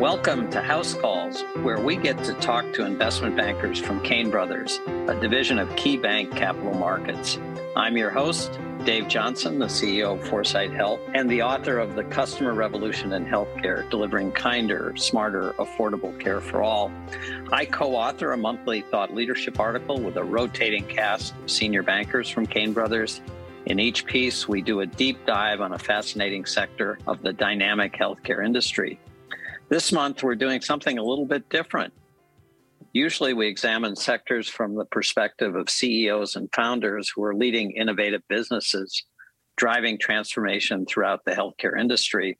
Welcome to House Calls, where we get to talk to investment bankers from Cain Brothers, a division of KeyBank Capital Markets. I'm your host, Dave Johnson, the CEO of 4sight Health, and the author of The Customer Revolution in Healthcare Delivering Kinder, Smarter, Affordable Care for All. I co author a monthly thought leadership article with a rotating cast of senior bankers from Cain Brothers. In each piece, we do a deep dive on a fascinating sector of the dynamic healthcare industry. This month, we're doing something a little bit different. Usually, we examine sectors from the perspective of CEOs and founders who are leading innovative businesses, driving transformation throughout the healthcare industry.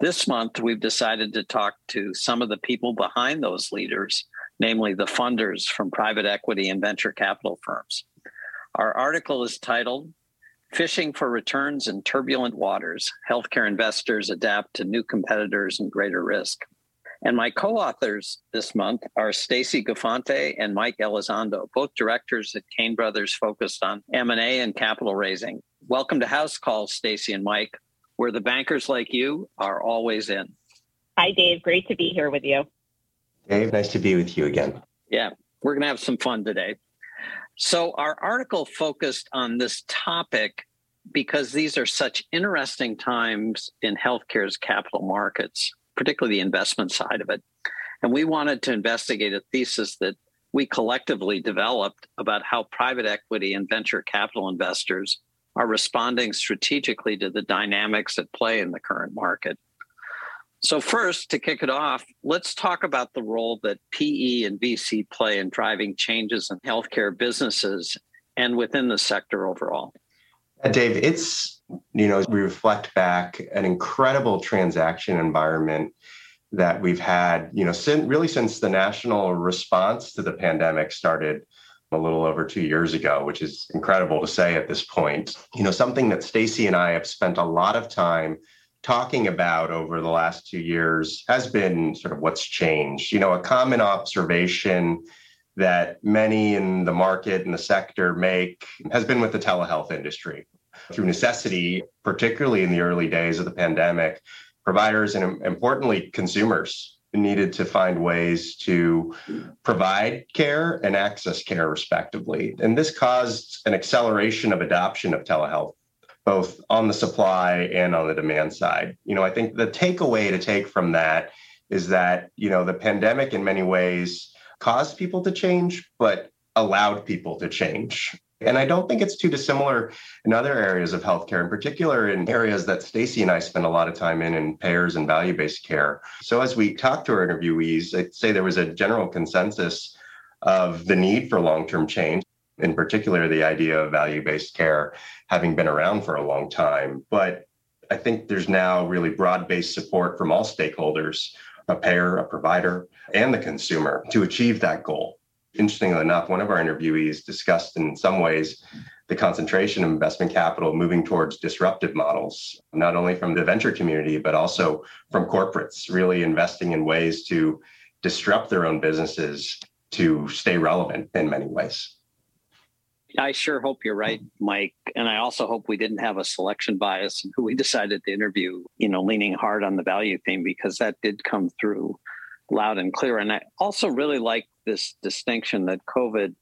This month, we've decided to talk to some of the people behind those leaders, namely the funders from private equity and venture capital firms. Our article is titled Fishing for returns in turbulent waters, healthcare investors adapt to new competitors and greater risk. And my co-authors this month are Stacy Gufante and Mike Elizondo, both directors at Cain Brothers focused on M&A and capital raising. Welcome to House Calls, Stacy and Mike, where the bankers like you are always in. Hi, Dave. Great to be here with you. Dave, nice to be with you again. Yeah, we're going to have some fun today. So, our article focused on this topic because these are such interesting times in healthcare's capital markets, particularly the investment side of it. And we wanted to investigate a thesis that we collectively developed about how private equity and venture capital investors are responding strategically to the dynamics at play in the current market. So, first, to kick it off, let's talk about the role that PE and VC play in driving changes in healthcare businesses and within the sector overall. Dave, it's, you know, we reflect back an incredible transaction environment that we've had, you know, since, really since the national response to the pandemic started a little over two years ago, which is incredible to say at this point. You know, something that Stacy and I have spent a lot of time talking about over the last two years has been sort of what's changed. You know, a common observation that many in the market and the sector make has been with the telehealth industry. Through necessity, particularly in the early days of the pandemic, providers and importantly consumers needed to find ways to provide care and access care respectively. And this caused an acceleration of adoption of telehealth both on the supply and on the demand side. You know, I think the takeaway to take from that is that, you know, the pandemic in many ways caused people to change, but allowed people to change. And I don't think it's too dissimilar in other areas of healthcare, in particular in areas that Stacy and I spend a lot of time in, in payers and value-based care. So as we talked to our interviewees, I'd say there was a general consensus of the need for long-term change in particular the idea of value-based care having been around for a long time. But i think there's now really broad-based support from all stakeholders a payer a provider and the consumer to achieve that goal. Interestingly enough one of our interviewees discussed in some ways the concentration of investment capital moving towards disruptive models not only from the venture community but also from corporates really investing in ways to disrupt their own businesses to stay relevant in many ways I sure hope you're right, Mike. And I also hope we didn't have a selection bias who we decided to interview, you know, leaning hard on the value theme, because that did come through loud and clear. And I also really like this distinction that COVID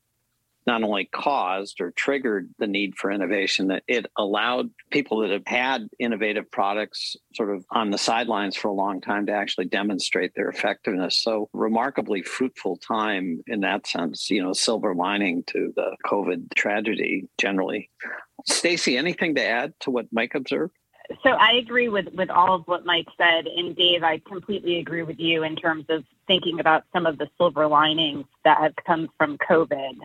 not only caused or triggered the need for innovation, that it allowed people that have had innovative products sort of on the sidelines for a long time to actually demonstrate their effectiveness. So remarkably fruitful time in that sense, you know, silver lining to the COVID tragedy generally. Stacy, anything to add to what Mike observed? So I agree with, with all of what Mike said. And Dave, I completely agree with you in terms of thinking about some of the silver linings that have come from COVID.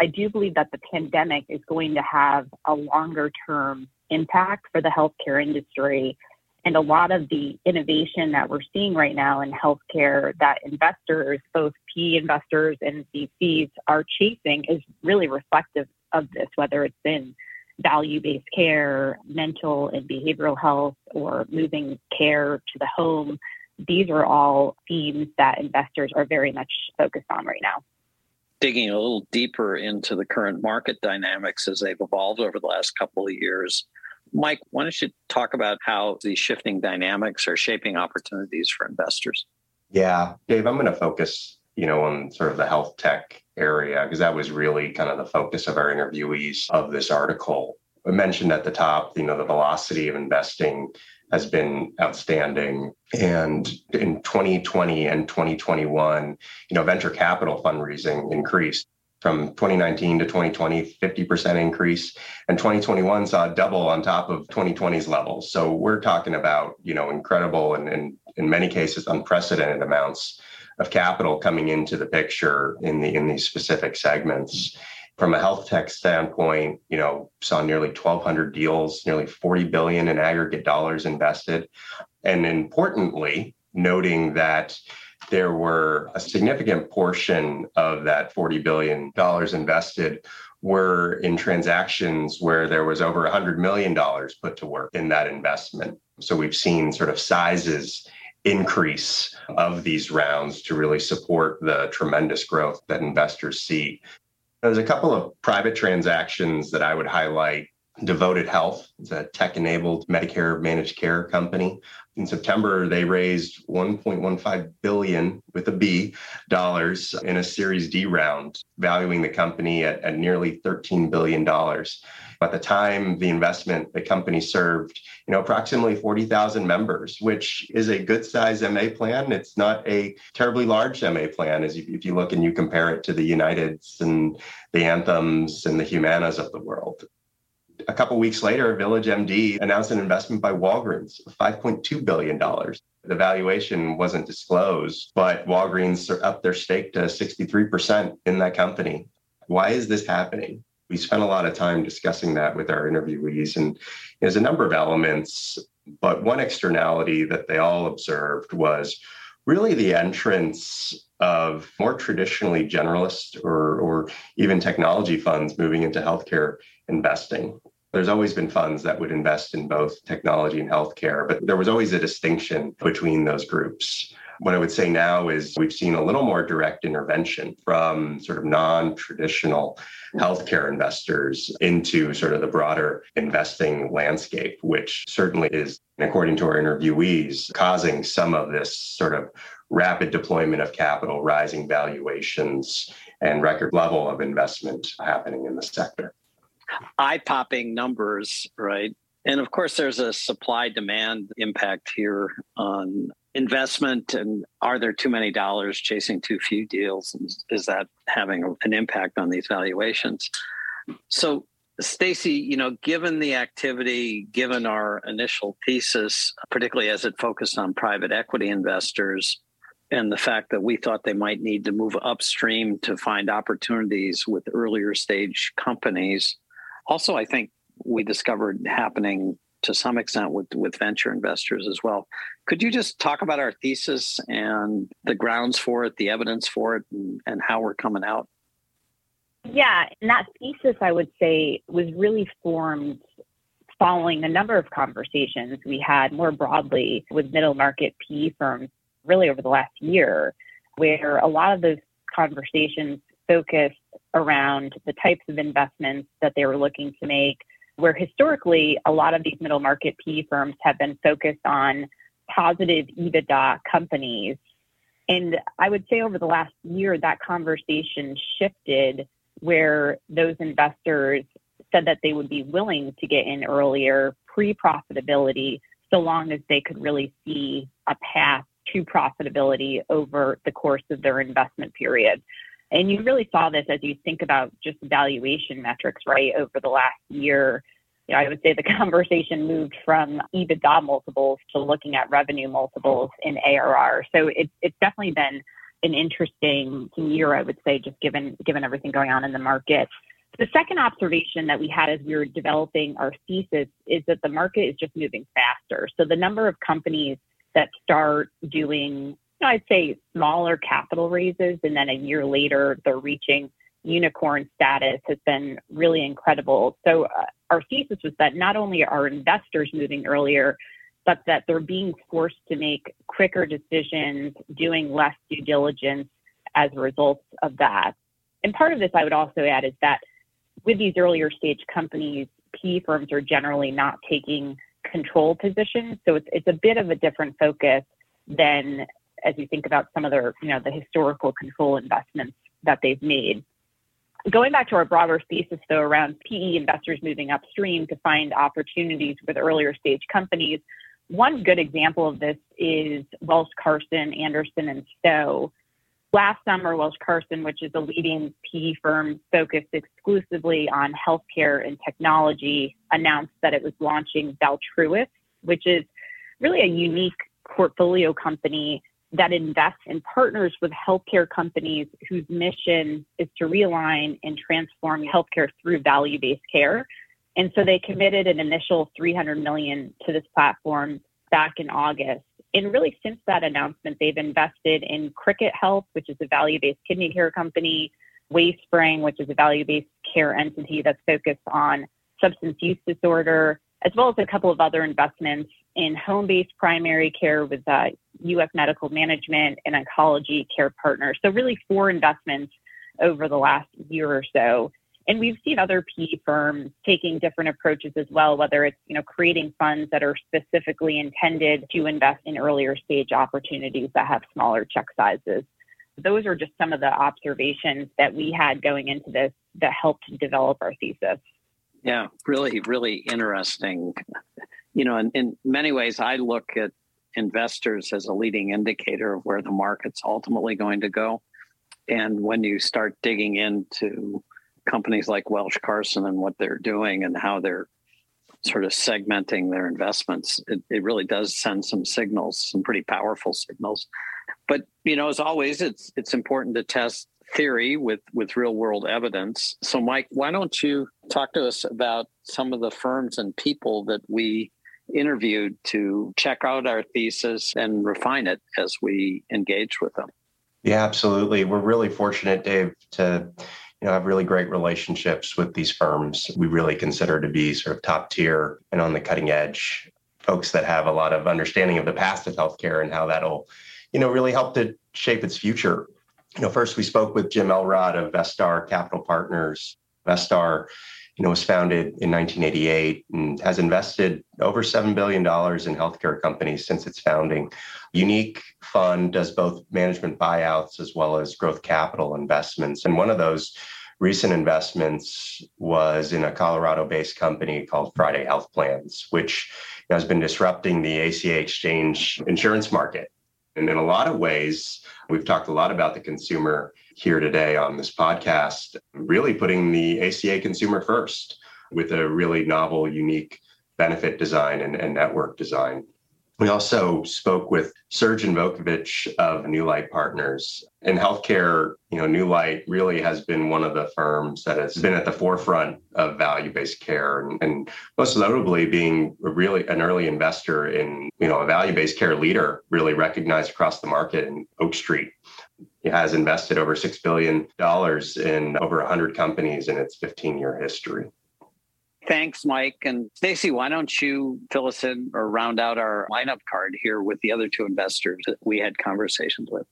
I do believe that the pandemic is going to have a longer term impact for the healthcare industry. And a lot of the innovation that we're seeing right now in healthcare that investors, both PE investors and VCs, are chasing is really reflective of this, whether it's in value based care, mental and behavioral health, or moving care to the home. These are all themes that investors are very much focused on right now digging a little deeper into the current market dynamics as they've evolved over the last couple of years. Mike, why don't you talk about how these shifting dynamics are shaping opportunities for investors? Yeah, Dave, I'm going to focus, you know, on sort of the health tech area because that was really kind of the focus of our interviewees of this article. Mentioned at the top, you know, the velocity of investing has been outstanding. And in 2020 and 2021, you know, venture capital fundraising increased from 2019 to 2020, 50% increase. And 2021 saw a double on top of 2020's levels. So we're talking about, you know, incredible and, and in many cases unprecedented amounts of capital coming into the picture in the in these specific segments. From a health tech standpoint, you know, saw nearly 1,200 deals, nearly 40 billion in aggregate dollars invested, and importantly, noting that there were a significant portion of that 40 billion dollars invested were in transactions where there was over 100 million dollars put to work in that investment. So we've seen sort of sizes increase of these rounds to really support the tremendous growth that investors see. There's a couple of private transactions that I would highlight. Devoted Health is a tech enabled Medicare managed care company. In September, they raised 1.15 billion with a B dollars in a Series D round, valuing the company at, at nearly 13 billion dollars. At the time, the investment, the company served, you know, approximately 40,000 members, which is a good size MA plan. It's not a terribly large MA plan as if you look and you compare it to the Uniteds and the Anthems and the Humanas of the world. A couple weeks later, Village MD announced an investment by Walgreens of $5.2 billion. The valuation wasn't disclosed, but Walgreens upped their stake to 63% in that company. Why is this happening? we spent a lot of time discussing that with our interviewees and there's a number of elements but one externality that they all observed was really the entrance of more traditionally generalist or, or even technology funds moving into healthcare investing there's always been funds that would invest in both technology and healthcare but there was always a distinction between those groups what I would say now is we've seen a little more direct intervention from sort of non traditional healthcare investors into sort of the broader investing landscape, which certainly is, according to our interviewees, causing some of this sort of rapid deployment of capital, rising valuations, and record level of investment happening in the sector. Eye popping numbers, right? And of course, there's a supply demand impact here on investment and are there too many dollars chasing too few deals is that having an impact on these valuations so stacy you know given the activity given our initial thesis particularly as it focused on private equity investors and the fact that we thought they might need to move upstream to find opportunities with earlier stage companies also i think we discovered happening to some extent with, with venture investors as well. Could you just talk about our thesis and the grounds for it, the evidence for it, and, and how we're coming out? Yeah, and that thesis, I would say, was really formed following a number of conversations we had more broadly with middle market PE firms really over the last year, where a lot of those conversations focused around the types of investments that they were looking to make, where historically a lot of these middle market PE firms have been focused on positive EBITDA companies. And I would say over the last year, that conversation shifted where those investors said that they would be willing to get in earlier pre profitability so long as they could really see a path to profitability over the course of their investment period. And you really saw this as you think about just valuation metrics, right? Over the last year, you know, I would say the conversation moved from EBITDA multiples to looking at revenue multiples in ARR. So it, it's definitely been an interesting year, I would say, just given given everything going on in the market. The second observation that we had as we were developing our thesis is that the market is just moving faster. So the number of companies that start doing I'd say smaller capital raises, and then a year later they're reaching unicorn status has been really incredible. So uh, our thesis was that not only are investors moving earlier, but that they're being forced to make quicker decisions, doing less due diligence as a result of that. And part of this, I would also add, is that with these earlier stage companies, PE firms are generally not taking control positions. So it's, it's a bit of a different focus than as you think about some of their, you know, the historical control investments that they've made. Going back to our broader thesis, though, around PE investors moving upstream to find opportunities with earlier stage companies, one good example of this is Welsh Carson, Anderson, and Stowe. Last summer, Welsh Carson, which is a leading PE firm focused exclusively on healthcare and technology, announced that it was launching Valtruis, which is really a unique portfolio company that invests and partners with healthcare companies whose mission is to realign and transform healthcare through value-based care. And so they committed an initial 300 million to this platform back in August. And really since that announcement, they've invested in Cricket Health, which is a value-based kidney care company, Wayspring, which is a value-based care entity that's focused on substance use disorder, as well as a couple of other investments in home-based primary care with uh, UF Medical Management and Oncology Care Partners. So really four investments over the last year or so. And we've seen other PE firms taking different approaches as well, whether it's, you know, creating funds that are specifically intended to invest in earlier stage opportunities that have smaller check sizes. Those are just some of the observations that we had going into this that helped develop our thesis. Yeah, really, really interesting. You know, in, in many ways, I look at investors as a leading indicator of where the market's ultimately going to go. And when you start digging into companies like Welsh Carson and what they're doing and how they're sort of segmenting their investments, it, it really does send some signals, some pretty powerful signals. But you know, as always, it's it's important to test theory with with real world evidence. So, Mike, why don't you talk to us about some of the firms and people that we interviewed to check out our thesis and refine it as we engage with them? Yeah, absolutely. We're really fortunate, Dave, to you know have really great relationships with these firms. We really consider to be sort of top tier and on the cutting edge folks that have a lot of understanding of the past of healthcare and how that'll you know really help to shape its future you know, first we spoke with Jim Elrod of Vestar Capital Partners. Vestar, you know, was founded in 1988 and has invested over $7 billion in healthcare companies since its founding. Unique Fund does both management buyouts as well as growth capital investments. And one of those recent investments was in a Colorado based company called Friday Health Plans, which has been disrupting the ACA exchange insurance market. And in a lot of ways, we've talked a lot about the consumer here today on this podcast, really putting the ACA consumer first with a really novel, unique benefit design and, and network design. We also spoke with Serge Invokovich of Newlight Partners. In healthcare, you know, Newlight really has been one of the firms that has been at the forefront of value-based care and, and most notably being really an early investor in, you know, a value-based care leader really recognized across the market in Oak Street. It has invested over $6 billion in over 100 companies in its 15 year history. Thanks, Mike. And Stacy, why don't you fill us in or round out our lineup card here with the other two investors that we had conversations with?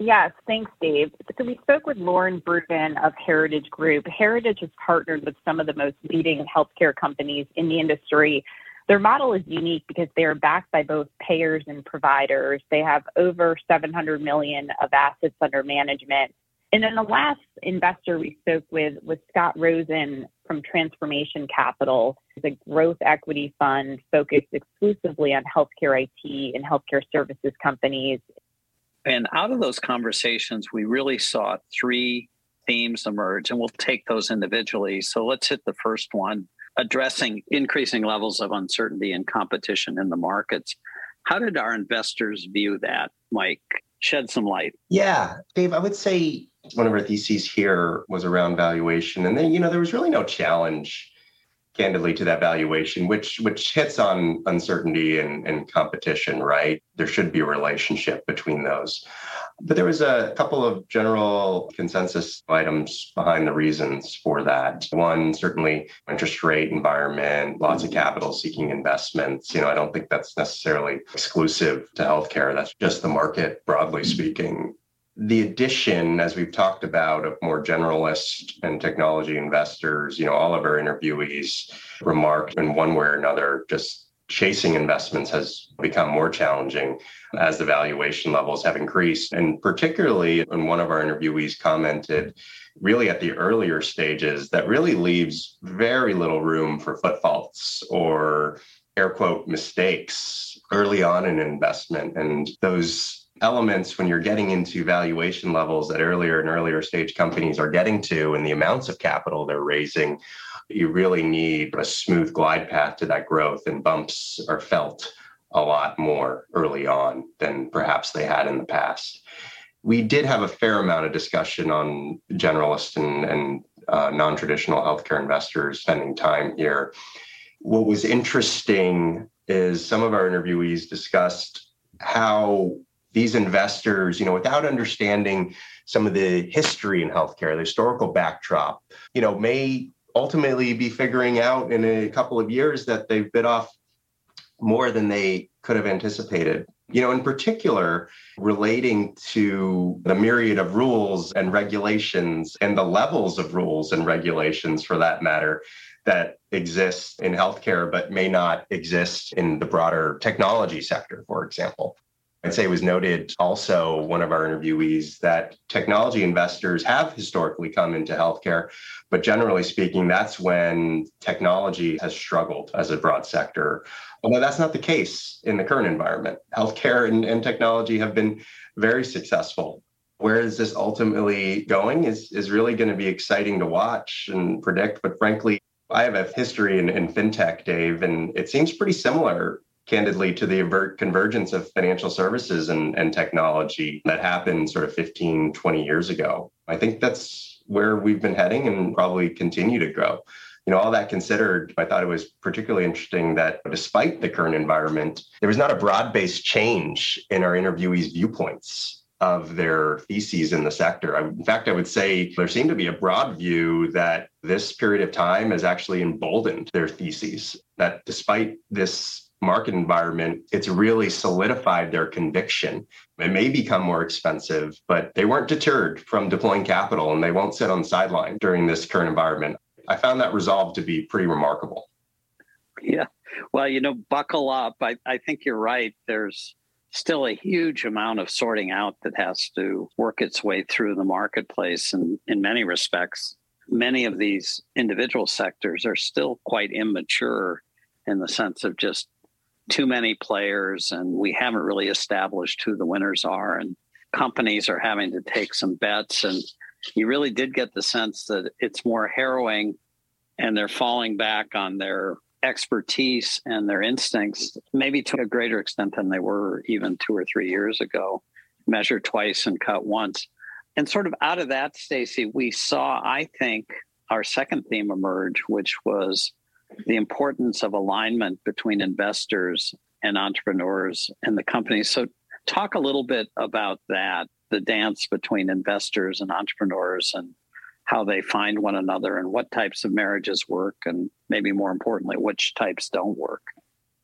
Yes, thanks, Dave. So we spoke with Lauren Bruton of Heritage Group. Heritage has partnered with some of the most leading healthcare companies in the industry. Their model is unique because they are backed by both payers and providers. They have over 700 million of assets under management. And then the last investor we spoke with was Scott Rosen from Transformation Capital. It's a growth equity fund focused exclusively on healthcare IT and healthcare services companies. And out of those conversations, we really saw three themes emerge, and we'll take those individually. So let's hit the first one addressing increasing levels of uncertainty and competition in the markets. How did our investors view that, Mike? Shed some light. Yeah, Dave, I would say one of our theses here was around valuation. And then, you know, there was really no challenge candidly to that valuation, which which hits on uncertainty and, and competition, right? There should be a relationship between those. But there was a couple of general consensus items behind the reasons for that. One, certainly interest rate environment, lots of capital seeking investments. You know, I don't think that's necessarily exclusive to healthcare. That's just the market, broadly speaking the addition, as we've talked about, of more generalist and technology investors, you know, all of our interviewees remarked in one way or another just chasing investments has become more challenging as the valuation levels have increased. And particularly when one of our interviewees commented, really at the earlier stages, that really leaves very little room for foot faults or air quote mistakes early on in investment. And those elements, when you're getting into valuation levels that earlier and earlier stage companies are getting to and the amounts of capital they're raising, you really need a smooth glide path to that growth, and bumps are felt a lot more early on than perhaps they had in the past. We did have a fair amount of discussion on generalist and, and uh, non traditional healthcare investors spending time here. What was interesting is some of our interviewees discussed how these investors, you know, without understanding some of the history in healthcare, the historical backdrop, you know, may ultimately be figuring out in a couple of years that they've bit off more than they could have anticipated. You know, in particular, relating to the myriad of rules and regulations and the levels of rules and regulations for that matter that exist in healthcare, but may not exist in the broader technology sector, for example. I'd say it was noted also, one of our interviewees, that technology investors have historically come into healthcare, but generally speaking, that's when technology has struggled as a broad sector. Although that's not the case in the current environment. Healthcare and, and technology have been very successful. Where is this ultimately going is, is really going to be exciting to watch and predict. But frankly, I have a history in, in fintech, Dave, and it seems pretty similar candidly to the convergence of financial services and, and technology that happened sort of 15, 20 years ago. I think that's where we've been heading and probably continue to grow. You know, all that considered, I thought it was particularly interesting that despite the current environment, there was not a broad based change in our interviewees' viewpoints of their theses in the sector. in fact, I would say there seemed to be a broad view that this period of time has actually emboldened their theses, that despite this market environment, it's really solidified their conviction. It may become more expensive, but they weren't deterred from deploying capital and they won't sit on the sideline during this current environment. I found that resolve to be pretty remarkable. Yeah. Well, you know, buckle up. I, I think you're right. There's still a huge amount of sorting out that has to work its way through the marketplace. And in many respects, many of these individual sectors are still quite immature in the sense of just too many players and we haven't really established who the winners are and companies are having to take some bets and you really did get the sense that it's more harrowing and they're falling back on their expertise and their instincts maybe to a greater extent than they were even two or three years ago. Measure twice and cut once. And sort of out of that stacy we saw i think our second theme emerge which was the importance of alignment between investors and entrepreneurs and the companies. So, talk a little bit about that the dance between investors and entrepreneurs and how they find one another and what types of marriages work and maybe more importantly which types don't work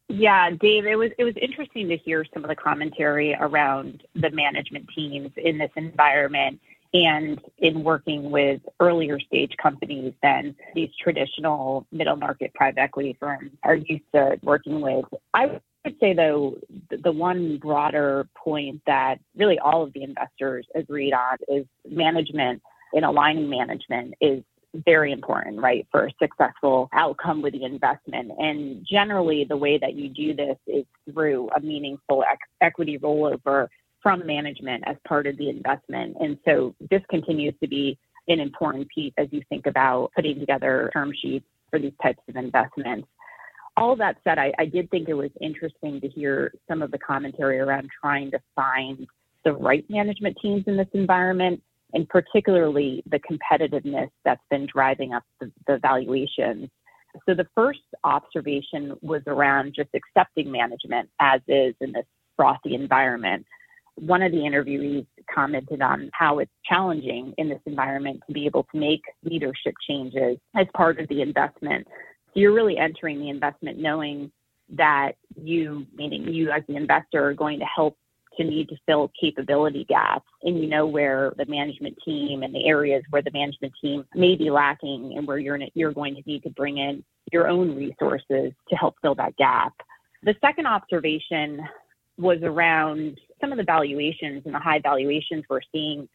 yeah dave it was it was interesting to hear some of the commentary around the management teams in this environment and in working with earlier stage companies than these traditional middle market private equity firms are used to working with. I would say, though, the one broader point that really all of the investors agreed on is management and aligning management is very important, right, for a successful outcome with the investment. And generally, the way that you do this is through a meaningful ex- equity rollover from management as part of the investment. And so this continues to be an important piece as you think about putting together term sheets for these types of investments. All that said, I, I did think it was interesting to hear some of the commentary around trying to find the right management teams in this environment, and particularly the competitiveness that's been driving up the, the valuations. So the first observation was around just accepting management as is in this frothy environment one of the interviewees commented on how it's challenging in this environment to be able to make leadership changes as part of the investment. So you're really entering the investment knowing that you, meaning you as the investor, are going to help to need to fill capability gaps and you know where the management team and the areas where the management team may be lacking and where you're you're going to need to bring in your own resources to help fill that gap The second observation was around some of the valuations and the high valuations we're seeing,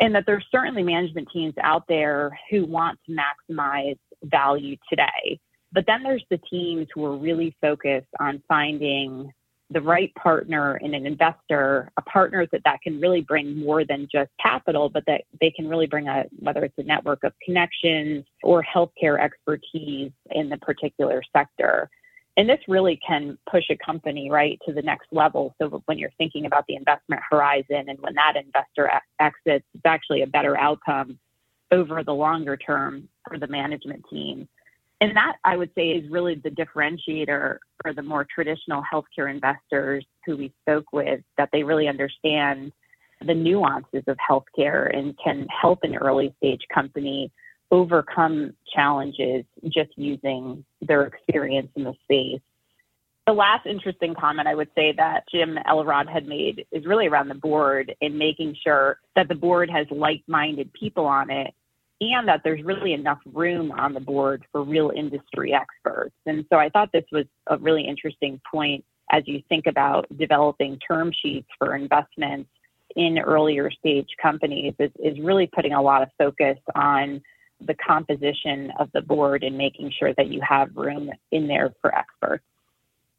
and that there's certainly management teams out there who want to maximize value today. But then there's the teams who are really focused on finding the right partner and an investor, a partner that that can really bring more than just capital, but that they can really bring a whether it's a network of connections or healthcare expertise in the particular sector. And this really can push a company right to the next level. So when you're thinking about the investment horizon and when that investor exits, it's actually a better outcome over the longer term for the management team. And that I would say is really the differentiator for the more traditional healthcare investors who we spoke with, that they really understand the nuances of healthcare and can help an early stage company overcome challenges just using their experience in the space. The last interesting comment I would say that Jim Elrod had made is really around the board and making sure that the board has like minded people on it and that there's really enough room on the board for real industry experts. And so I thought this was a really interesting point as you think about developing term sheets for investments in earlier stage companies is, is really putting a lot of focus on the composition of the board and making sure that you have room in there for experts.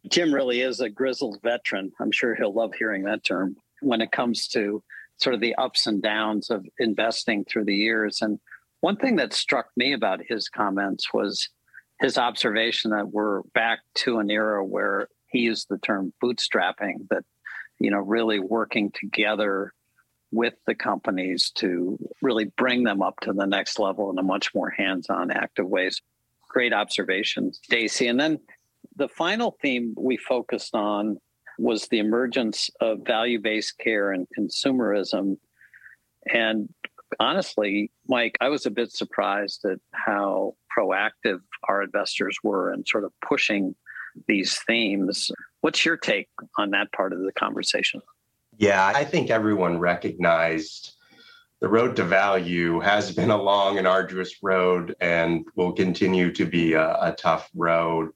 Jim really is a grizzled veteran. I'm sure he'll love hearing that term when it comes to sort of the ups and downs of investing through the years. And one thing that struck me about his comments was his observation that we're back to an era where he used the term bootstrapping, that, you know, really working together with the companies to really bring them up to the next level in a much more hands-on active ways great observations Stacy. And then the final theme we focused on was the emergence of value-based care and consumerism. And honestly mike i was a bit surprised at how proactive our investors were in sort of pushing these themes. What's your take on that part of the conversation yeah, I think everyone recognized the road to value has been a long and arduous road and will continue to be a, a tough road,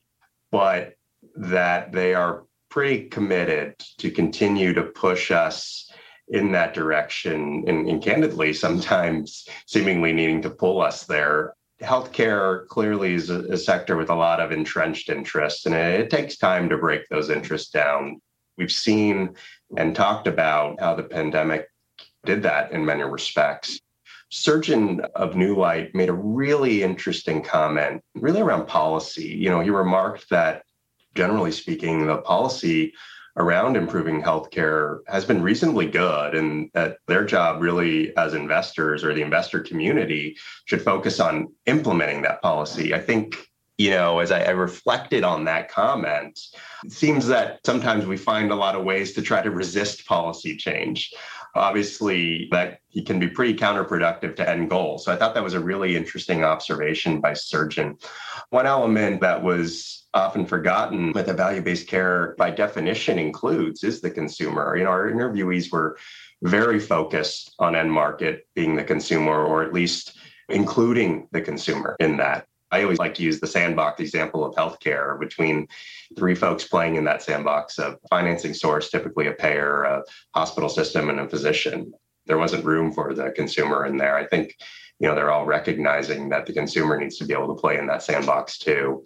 but that they are pretty committed to continue to push us in that direction and, and, candidly sometimes seemingly needing to pull us there. Healthcare clearly is a, a, sector with a lot of entrenched interests and it, it takes time to break those interests down we've seen and talked about how the pandemic did that in many respects. Surgeon of Newlight made a really interesting comment, really around policy. You know, he remarked that generally speaking, the policy around improving healthcare has been reasonably good, and that their job really as investors or the investor community should focus on implementing that policy. I think you know, as I, I, reflected on that comment, it seems that sometimes we find a lot of ways to try to resist policy change. Obviously, that can be pretty counterproductive to end goals. So I thought that was a really interesting observation by Surgeon. One element that was often forgotten with the value-based care by definition includes is the consumer. You know, our interviewees were very focused on end market being the consumer, or at least including the consumer in that. I always like to use the sandbox example of healthcare between three folks playing in that sandbox a financing source, typically a payer, a hospital system, and a physician. There wasn't room for the consumer in there. I think, you know, they're all recognizing that the consumer needs to be able to play in that sandbox too.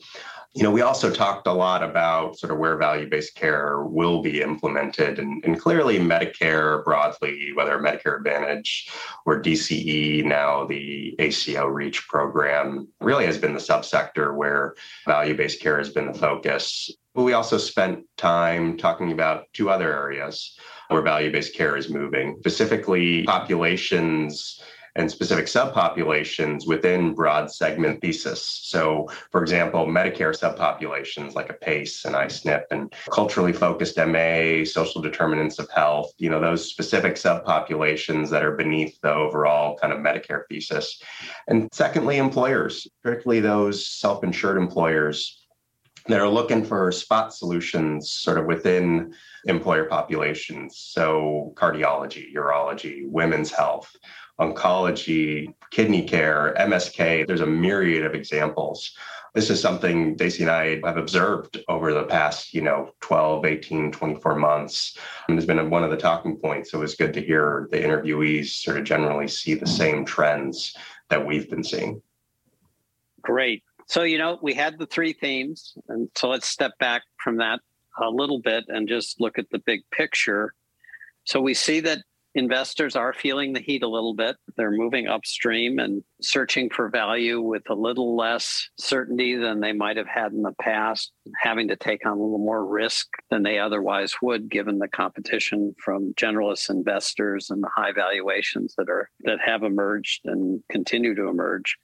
You know, we also talked a lot about sort of where value based care will be implemented, and, and, clearly Medicare broadly, whether Medicare Advantage or DCE, now the ACO REACH program, really has been the subsector where value based care has been the focus. But we also spent time talking about two other areas where value based care is moving, specifically populations and specific subpopulations within broad segment thesis. So, for example, Medicare subpopulations like a PACE and I-SNP and culturally focused MA, social determinants of health, you know, those specific subpopulations that are beneath the overall kind of Medicare thesis. And secondly, employers, particularly those self-insured employers that are looking for spot solutions sort of within employer populations. So, cardiology, urology, women's health, oncology, kidney care, MSK. There's a myriad of examples This is something Stacy and I have observed over the past, you know, 12, 18, 24 months. And it's been one of the talking points. So it was good to hear the interviewees sort of generally see the same trends that we've been seeing. Great. So, you know, we had the three themes. And so let's step back from that a little bit and just look at the big picture. So we see that investors are feeling the heat a little bit. They're moving upstream and searching for value with a little less certainty than they might have had in the past, having to take on a little more risk than they otherwise would given the competition from generalist investors and the high valuations that are that have emerged and continue to emerge.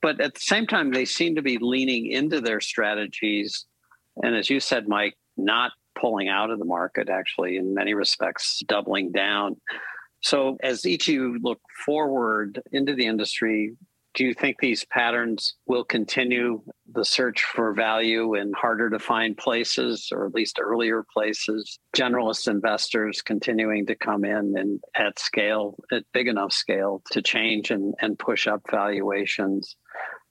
But at the same time they seem to be leaning into their strategies and as you said Mike, not pulling out of the market, actually, in many respects, doubling down. So, as each of you look forward into the industry, do you think these patterns will continue the search for value in harder to find places or at least earlier places? Generalist investors continuing to come in and at scale, at big enough scale to change and, and push up valuations.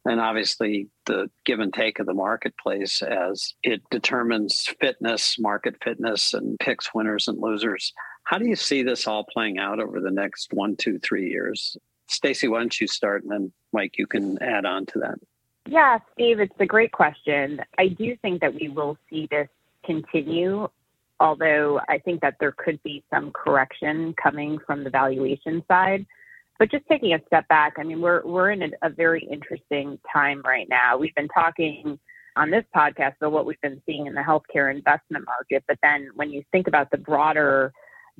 And obviously, the give and take of the marketplace as it determines fitness, market fitness, and picks winners and losers. How do you see this all playing out over the next one, two, three years? Stacy, why don't you start, and then Mike, you can add on to that. Yeah, Steve, it's a great question. I do think that we will see this continue, although I think that there could be some correction coming from the valuation side. But just taking a step back, I mean, we're we're in a, a very interesting time right now. We've been talking on this podcast about what we've been seeing in the healthcare investment market, but then when you think about the broader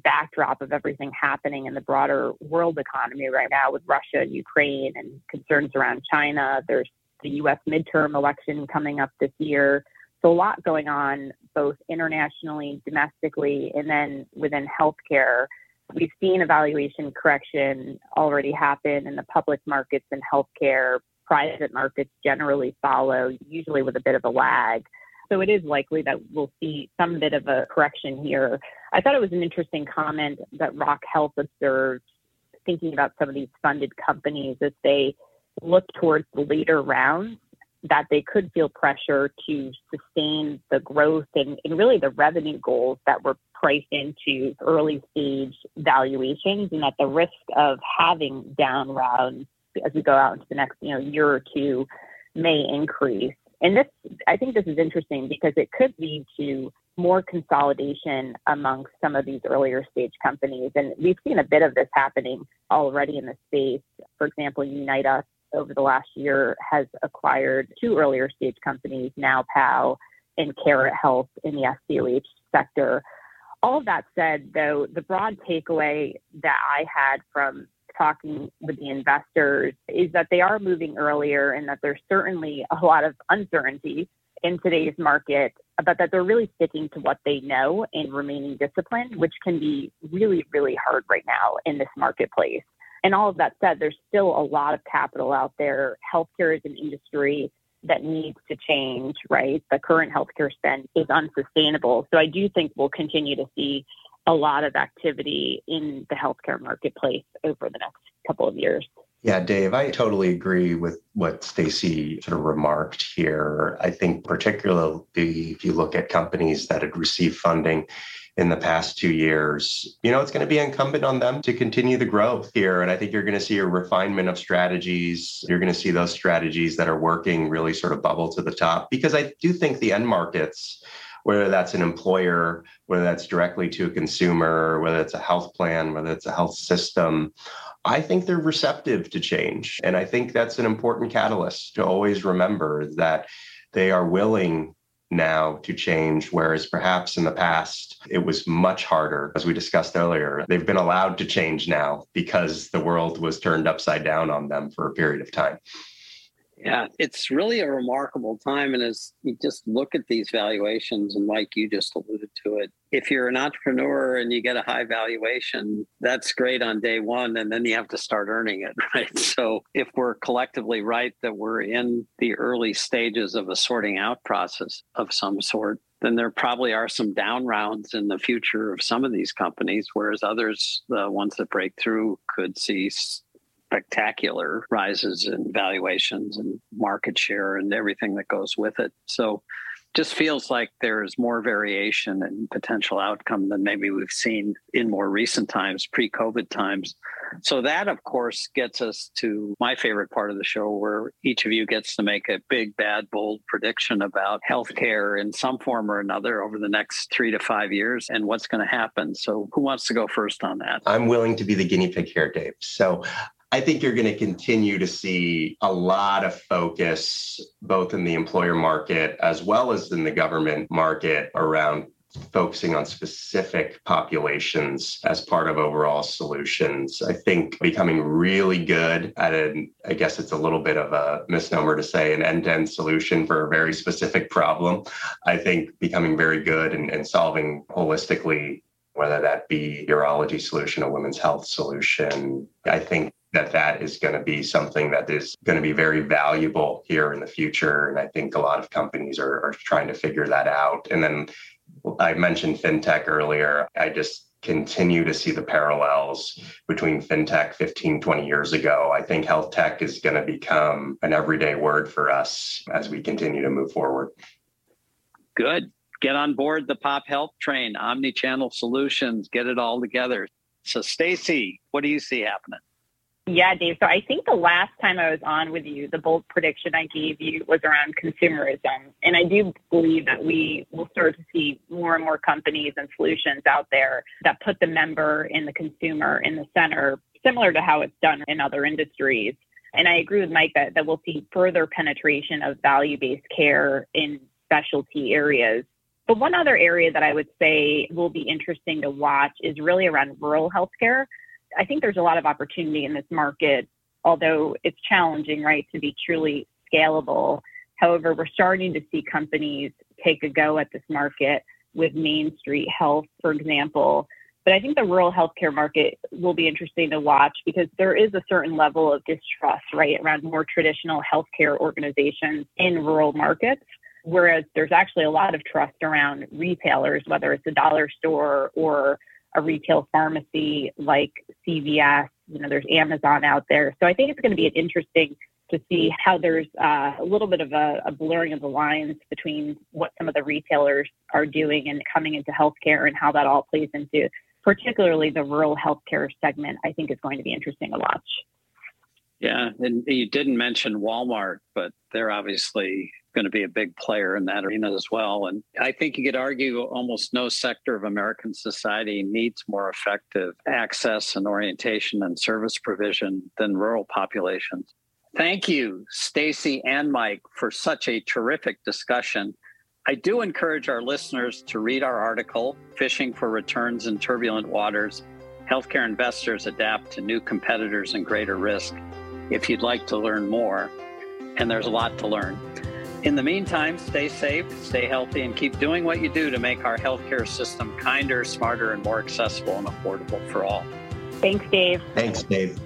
backdrop of everything happening in the broader world economy right now with Russia and Ukraine and concerns around China, there's the U.S. midterm election coming up this year. So a lot going on both internationally, domestically, and then within healthcare. We've seen evaluation correction already happen in the public markets and healthcare. Private markets generally follow, usually with a bit of a lag. So it is likely that we'll see some bit of a correction here. I thought it was an interesting comment that Rock Health observed, thinking about some of these funded companies as they look towards the later rounds, that they could feel pressure to sustain the growth and, and really the revenue goals that were priced into early stage valuations and that the risk of having down rounds as we go out into the next you know year or two may increase. And this I think this is interesting because it could lead to more consolidation amongst some of these earlier stage companies. And we've seen a bit of this happening already in the space. For example, Unite Us over the last year has acquired two earlier stage companies, NowPow and Carrot Health in the SDOH sector all of that said, though, the broad takeaway that I had from talking with the investors is that they are moving earlier and that there's certainly a lot of uncertainty in today's market, but that they're really sticking to what they know and remaining disciplined, which can be really, really hard right now in this marketplace. And all of that said, there's still a lot of capital out there. Healthcare is an industry that needs to change, right? The current healthcare spend is unsustainable. So I do think we'll continue to see a lot of activity in the healthcare marketplace over the next couple of years. Yeah, Dave, I totally agree with what Stacy sort of remarked here. I think particularly if you look at companies that had received funding in the past two years, you know, it's going to be incumbent on them to continue the growth here. And I think you're going to see a refinement of strategies. You're going to see those strategies that are working really sort of bubble to the top because I do think the end markets, whether that's an employer, whether that's directly to a consumer, whether it's a health plan, whether it's a health system, I think they're receptive to change. And I think that's an important catalyst to always remember that they are willing now to change, whereas perhaps in the past it was much harder. As we discussed earlier, they've been allowed to change now because the world was turned upside down on them for a period of time. Yeah, it's really a remarkable time. And as you just look at these valuations, and Mike, you just alluded to it, if you're an entrepreneur and you get a high valuation, that's great on day one. And then you have to start earning it, right? So if we're collectively right that we're in the early stages of a sorting out process of some sort, then there probably are some down rounds in the future of some of these companies, whereas others, the ones that break through, could see spectacular rises in valuations and market share and everything that goes with it. So just feels like there's more variation and potential outcome than maybe we've seen in more recent times, pre COVID times. So, that of course gets us to my favorite part of the show where each of you gets to make a big, bad, bold prediction about healthcare in some form or another over the next three to five years and what's going to happen. So, who wants to go first on that? I'm willing to be the guinea pig here, Dave. So, I think you're going to continue to see a lot of focus, both in the employer market as well as in the government market, around focusing on specific populations as part of overall solutions. I think becoming really good at an, I guess it's a little bit of a misnomer to say an end to end solution for a very specific problem. I think becoming very good and, and solving holistically whether that be urology solution, a women's health solution. I think that that is going to be something that is going to be very valuable here in the future. And I think a lot of companies are, are trying to figure that out. And then I mentioned fintech earlier. I just continue to see the parallels between fintech 15, 20 years ago. I think health tech is going to become an everyday word for us as we continue to move forward. Good. Get on board the pop health train, omni-channel solutions, get it all together. So Stacy, what do you see happening? Yeah, Dave. So I think the last time I was on with you, the bold prediction I gave you was around consumerism. And I do believe that we will start to see more and more companies and solutions out there that put the member and the consumer in the center, similar to how it's done in other industries. And I agree with Mike that, that we'll see further penetration of value based care in specialty areas. But one other area that I would say will be interesting to watch is really around rural healthcare. I think there's a lot of opportunity in this market, although it's challenging, right, to be truly scalable. However, we're starting to see companies take a go at this market with Main Street Health, for example. But I think the rural healthcare market will be interesting to watch because there is a certain level of distrust, right, around more traditional healthcare organizations in rural markets. Whereas there's actually a lot of trust around retailers, whether it's a dollar store or a retail pharmacy like CVS. You know, there's Amazon out there. So I think it's going to be interesting to see how there's uh, a little bit of a, a, blurring of the lines between what some of the retailers are doing and coming into healthcare and how that all plays into particularly the rural healthcare segment, I think is going to be interesting to watch. Yeah, and you didn't mention Walmart, but they're obviously going to be a big player in that arena as well. And I think you could argue almost no sector of American society needs more effective access and orientation and service provision than rural populations. Thank you, Stacy and Mike, for such a terrific discussion. I do encourage our listeners to read our article, Fishing for Returns in Turbulent Waters Healthcare Investors Adapt to New Competitors and Greater Risk, if you'd like to learn more. And there's a lot to learn. In the meantime, stay safe, stay healthy, and keep doing what you do to make our healthcare system kinder, smarter, and more accessible and affordable for all. Thanks, Dave. Thanks, Dave.